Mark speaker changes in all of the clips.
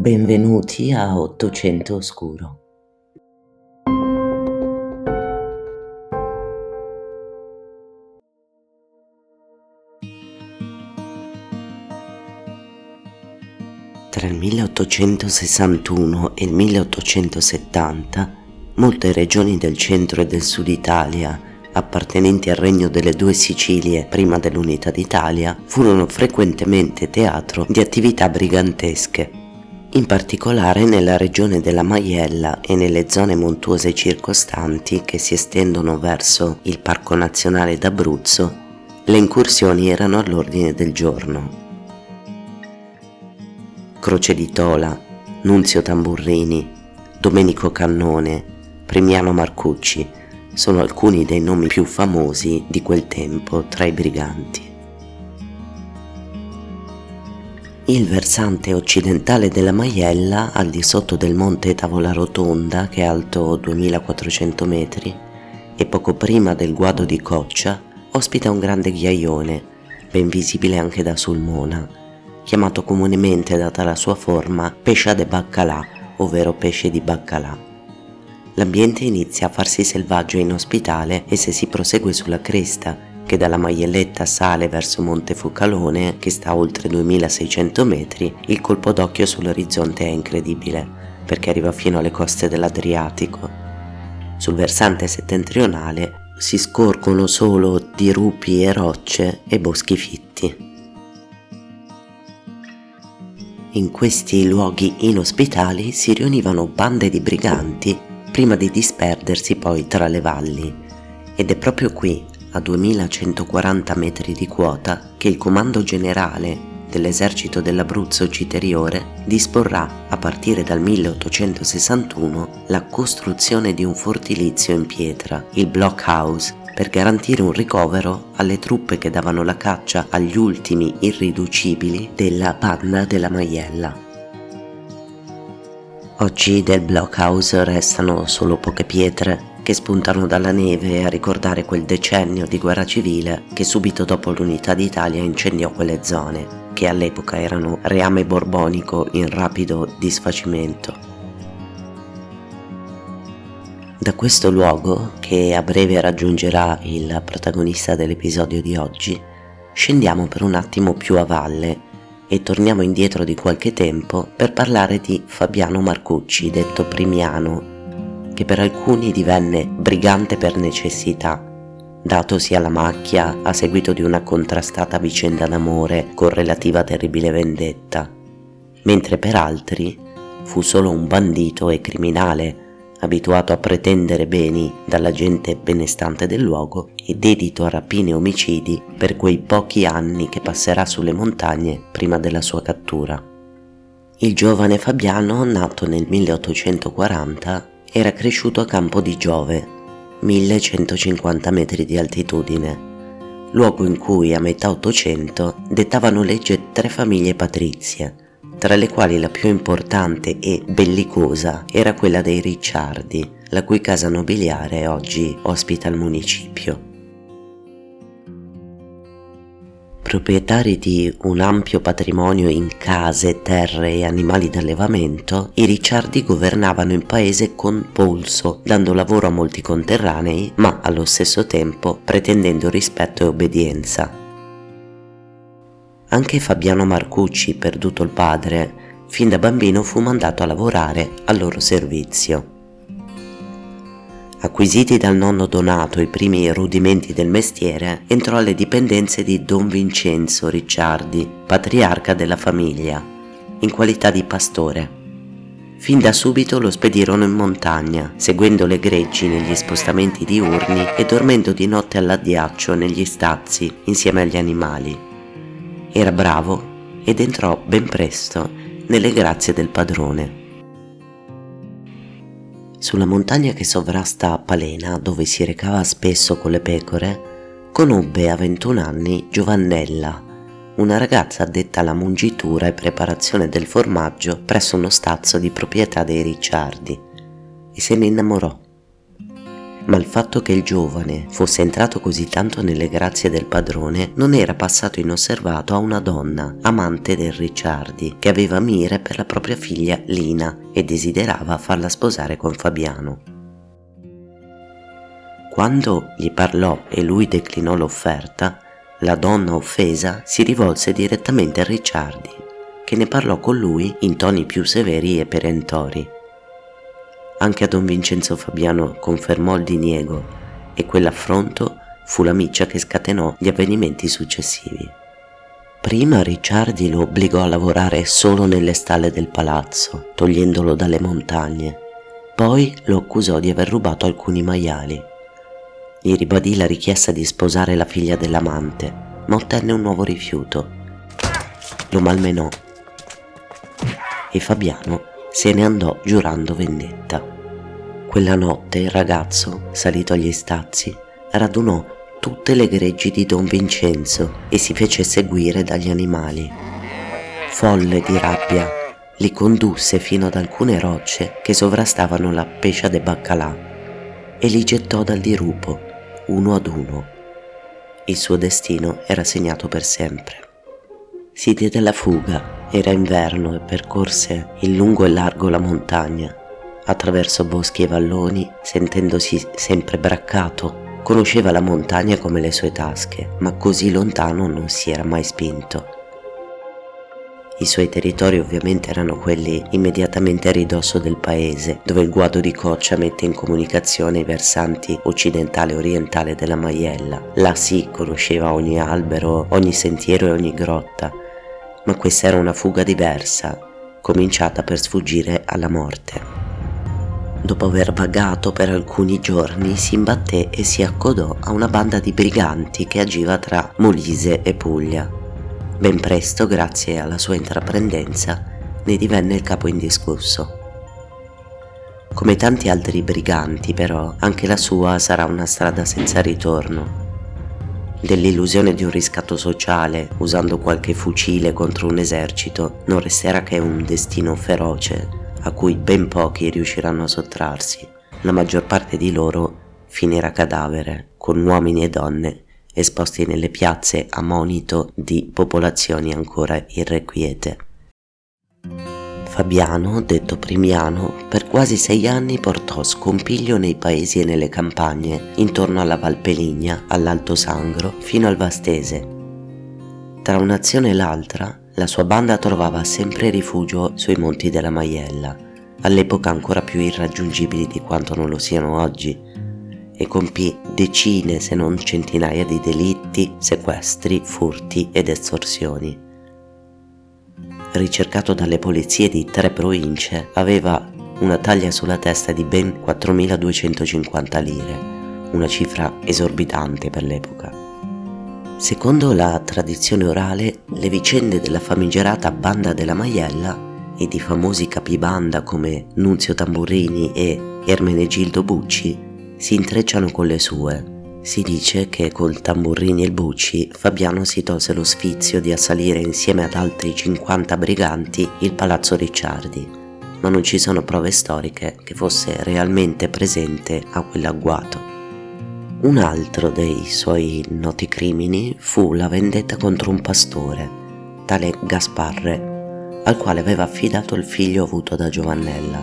Speaker 1: Benvenuti a Ottocento Oscuro. Tra il 1861 e il 1870 molte regioni del centro e del sud Italia appartenenti al regno delle due Sicilie prima dell'unità d'Italia, furono frequentemente teatro di attività brigantesche. In particolare nella regione della Maiella e nelle zone montuose circostanti che si estendono verso il Parco Nazionale d'Abruzzo, le incursioni erano all'ordine del giorno. Croce di Tola, Nunzio Tamburrini, Domenico Cannone, Primiano Marcucci, sono alcuni dei nomi più famosi di quel tempo tra i briganti. Il versante occidentale della Maiella, al di sotto del monte Tavola Rotonda, che è alto 2400 metri, e poco prima del guado di Coccia, ospita un grande ghiaione, ben visibile anche da Sulmona, chiamato comunemente, data la sua forma, pescia de baccalà, ovvero pesce di baccalà. L'ambiente inizia a farsi selvaggio e inospitale e se si prosegue sulla cresta, che dalla Maielletta sale verso Monte Fucalone, che sta a oltre 2600 metri, il colpo d'occhio sull'orizzonte è incredibile, perché arriva fino alle coste dell'Adriatico. Sul versante settentrionale si scorgono solo dirupi e rocce e boschi fitti. In questi luoghi inospitali si riunivano bande di briganti prima di disperdersi poi tra le valli. Ed è proprio qui, a 2140 metri di quota, che il Comando Generale dell'esercito dell'Abruzzo Citeriore disporrà, a partire dal 1861, la costruzione di un fortilizio in pietra, il Blockhouse, per garantire un ricovero alle truppe che davano la caccia agli ultimi irriducibili della banda della Maiella. Oggi del blockhouse restano solo poche pietre che spuntano dalla neve a ricordare quel decennio di guerra civile che subito dopo l'unità d'Italia incendiò quelle zone, che all'epoca erano reame borbonico in rapido disfacimento. Da questo luogo, che a breve raggiungerà il protagonista dell'episodio di oggi, scendiamo per un attimo più a valle e torniamo indietro di qualche tempo per parlare di Fabiano Marcucci, detto Primiano, che per alcuni divenne brigante per necessità, datosi alla macchia a seguito di una contrastata vicenda d'amore con relativa terribile vendetta, mentre per altri fu solo un bandito e criminale abituato a pretendere beni dalla gente benestante del luogo e dedito a rapine e omicidi per quei pochi anni che passerà sulle montagne prima della sua cattura. Il giovane Fabiano, nato nel 1840, era cresciuto a Campo di Giove, 1150 metri di altitudine, luogo in cui a metà Ottocento dettavano legge tre famiglie patrizie, tra le quali la più importante e bellicosa era quella dei Ricciardi, la cui casa nobiliare oggi ospita il municipio. Proprietari di un ampio patrimonio in case, terre e animali d'allevamento, i Ricciardi governavano il paese con polso, dando lavoro a molti conterranei, ma allo stesso tempo pretendendo rispetto e obbedienza. Anche Fabiano Marcucci, perduto il padre, fin da bambino fu mandato a lavorare al loro servizio. Acquisiti dal nonno Donato i primi rudimenti del mestiere, entrò alle dipendenze di Don Vincenzo Ricciardi, patriarca della famiglia, in qualità di pastore. Fin da subito lo spedirono in montagna, seguendo le greggi negli spostamenti diurni e dormendo di notte all'addiaccio negli stazzi insieme agli animali. Era bravo ed entrò ben presto nelle grazie del padrone. Sulla montagna che sovrasta Palena, dove si recava spesso con le pecore, conobbe a 21 anni Giovannella, una ragazza addetta alla mungitura e preparazione del formaggio presso uno stazzo di proprietà dei Ricciardi, e se ne innamorò. Ma il fatto che il giovane fosse entrato così tanto nelle grazie del padrone non era passato inosservato a una donna, amante del Ricciardi, che aveva mire per la propria figlia Lina e desiderava farla sposare con Fabiano. Quando gli parlò e lui declinò l'offerta, la donna offesa si rivolse direttamente a Ricciardi, che ne parlò con lui in toni più severi e perentori. Anche a don Vincenzo Fabiano confermò il diniego e quell'affronto fu la miccia che scatenò gli avvenimenti successivi. Prima Ricciardi lo obbligò a lavorare solo nelle stalle del palazzo, togliendolo dalle montagne. Poi lo accusò di aver rubato alcuni maiali. Gli ribadì la richiesta di sposare la figlia dell'amante, ma ottenne un nuovo rifiuto. Lo malmenò e Fabiano se ne andò giurando vendetta. Quella notte il ragazzo, salito agli stazzi, radunò tutte le greggi di Don Vincenzo e si fece seguire dagli animali. Folle di rabbia, li condusse fino ad alcune rocce che sovrastavano la pescia de Baccalà e li gettò dal dirupo, uno ad uno. Il suo destino era segnato per sempre. Si diede alla fuga era inverno e percorse in lungo e largo la montagna, attraverso boschi e valloni, sentendosi sempre braccato. Conosceva la montagna come le sue tasche, ma così lontano non si era mai spinto. I suoi territori ovviamente erano quelli immediatamente a ridosso del paese, dove il guado di Coccia mette in comunicazione i versanti occidentale e orientale della Maiella. Là sì conosceva ogni albero, ogni sentiero e ogni grotta, ma questa era una fuga diversa, cominciata per sfuggire alla morte. Dopo aver vagato per alcuni giorni si imbatté e si accodò a una banda di briganti che agiva tra Molise e Puglia. Ben presto, grazie alla sua intraprendenza, ne divenne il capo indiscusso. Come tanti altri briganti, però, anche la sua sarà una strada senza ritorno dell'illusione di un riscatto sociale usando qualche fucile contro un esercito non resterà che un destino feroce a cui ben pochi riusciranno a sottrarsi. La maggior parte di loro finirà cadavere, con uomini e donne esposti nelle piazze a monito di popolazioni ancora irrequiete. Fabiano, detto Primiano, per quasi sei anni portò scompiglio nei paesi e nelle campagne, intorno alla Valpeligna, all'Alto Sangro, fino al Vastese. Tra un'azione e l'altra, la sua banda trovava sempre rifugio sui monti della Maiella, all'epoca ancora più irraggiungibili di quanto non lo siano oggi, e compì decine se non centinaia di delitti, sequestri, furti ed estorsioni ricercato dalle polizie di tre province, aveva una taglia sulla testa di ben 4.250 lire, una cifra esorbitante per l'epoca. Secondo la tradizione orale, le vicende della famigerata Banda della Maiella e di famosi capibanda come Nunzio Tamburini e Ermenegildo Bucci si intrecciano con le sue si dice che col Tamburrini e il Bucci Fabiano si tolse lo sfizio di assalire insieme ad altri 50 briganti il palazzo Ricciardi, ma non ci sono prove storiche che fosse realmente presente a quell'agguato. Un altro dei suoi noti crimini fu la vendetta contro un pastore, tale Gasparre, al quale aveva affidato il figlio avuto da Giovannella.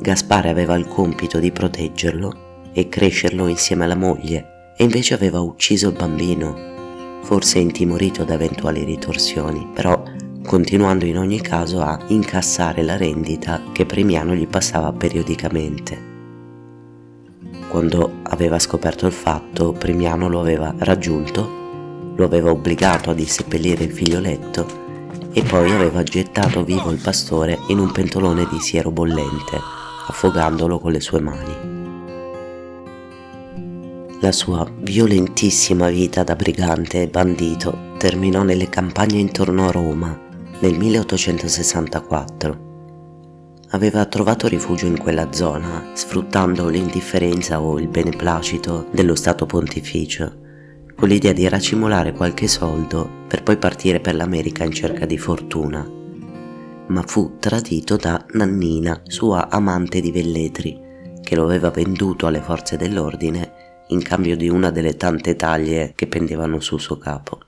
Speaker 1: Gaspare aveva il compito di proteggerlo e crescerlo insieme alla moglie e invece aveva ucciso il bambino, forse intimorito da eventuali ritorsioni, però continuando in ogni caso a incassare la rendita che Premiano gli passava periodicamente. Quando aveva scoperto il fatto, Premiano lo aveva raggiunto, lo aveva obbligato a disseppellire il figlioletto e poi aveva gettato vivo il pastore in un pentolone di siero bollente, affogandolo con le sue mani. La sua violentissima vita da brigante e bandito terminò nelle campagne intorno a Roma nel 1864. Aveva trovato rifugio in quella zona, sfruttando l'indifferenza o il beneplacito dello Stato pontificio, con l'idea di racimolare qualche soldo per poi partire per l'America in cerca di fortuna. Ma fu tradito da Nannina, sua amante di Velletri, che lo aveva venduto alle forze dell'ordine in cambio di una delle tante taglie che pendevano sul suo capo.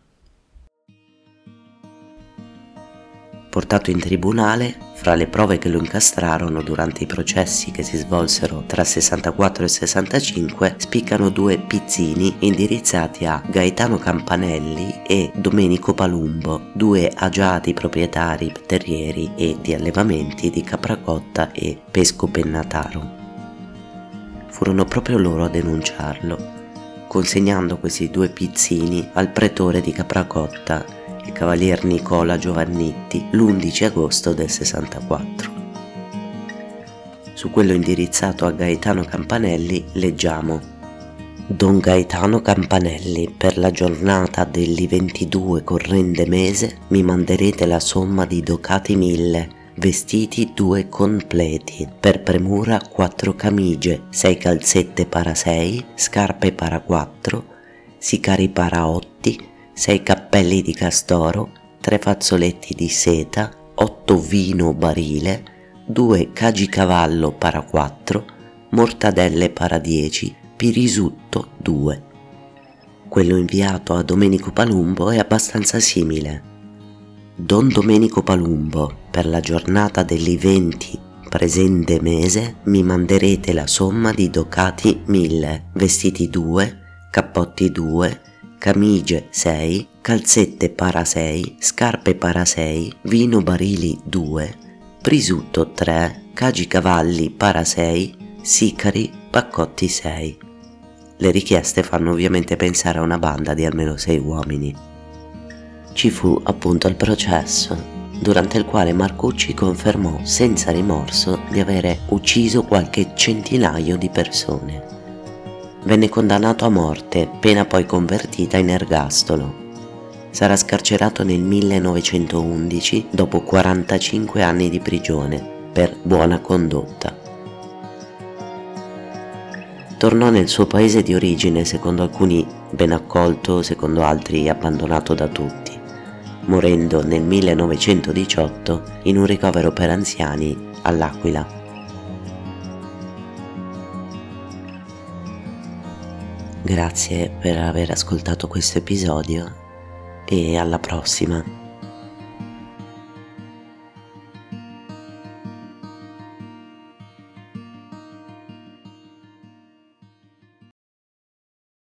Speaker 1: Portato in tribunale, fra le prove che lo incastrarono durante i processi che si svolsero tra 64 e 65 spiccano due pizzini indirizzati a Gaetano Campanelli e Domenico Palumbo, due agiati proprietari terrieri e di allevamenti di Capracotta e Pesco Pennataro. Furono proprio loro a denunciarlo, consegnando questi due pizzini al pretore di Capracotta il cavalier Nicola Giovannitti l'11 agosto del 64. Su quello indirizzato a Gaetano Campanelli leggiamo Don Gaetano Campanelli, per la giornata degli 22 corrente mese mi manderete la somma di docati mille, vestiti due completi, per premura quattro camicie, sei calzette para sei, scarpe para quattro, sicari para otti, 6 cappelli di castoro, 3 fazzoletti di seta, 8 vino barile, 2 cagicavallo para 4, mortadelle para 10, pirisutto 2. Quello inviato a Domenico Palumbo è abbastanza simile. Don Domenico Palumbo, per la giornata degli 20 presente mese mi manderete la somma di docati 1000, vestiti 2, cappotti 2, camicie 6, calzette para 6, scarpe para 6, vino barili 2, prisutto 3, cagicavalli para 6, sicari paccotti 6. Le richieste fanno ovviamente pensare a una banda di almeno 6 uomini. Ci fu appunto il processo, durante il quale Marcucci confermò senza rimorso di avere ucciso qualche centinaio di persone venne condannato a morte, pena poi convertita in ergastolo. Sarà scarcerato nel 1911 dopo 45 anni di prigione per buona condotta. Tornò nel suo paese di origine, secondo alcuni ben accolto, secondo altri abbandonato da tutti, morendo nel 1918 in un ricovero per anziani all'Aquila. Grazie per aver ascoltato questo episodio e alla prossima.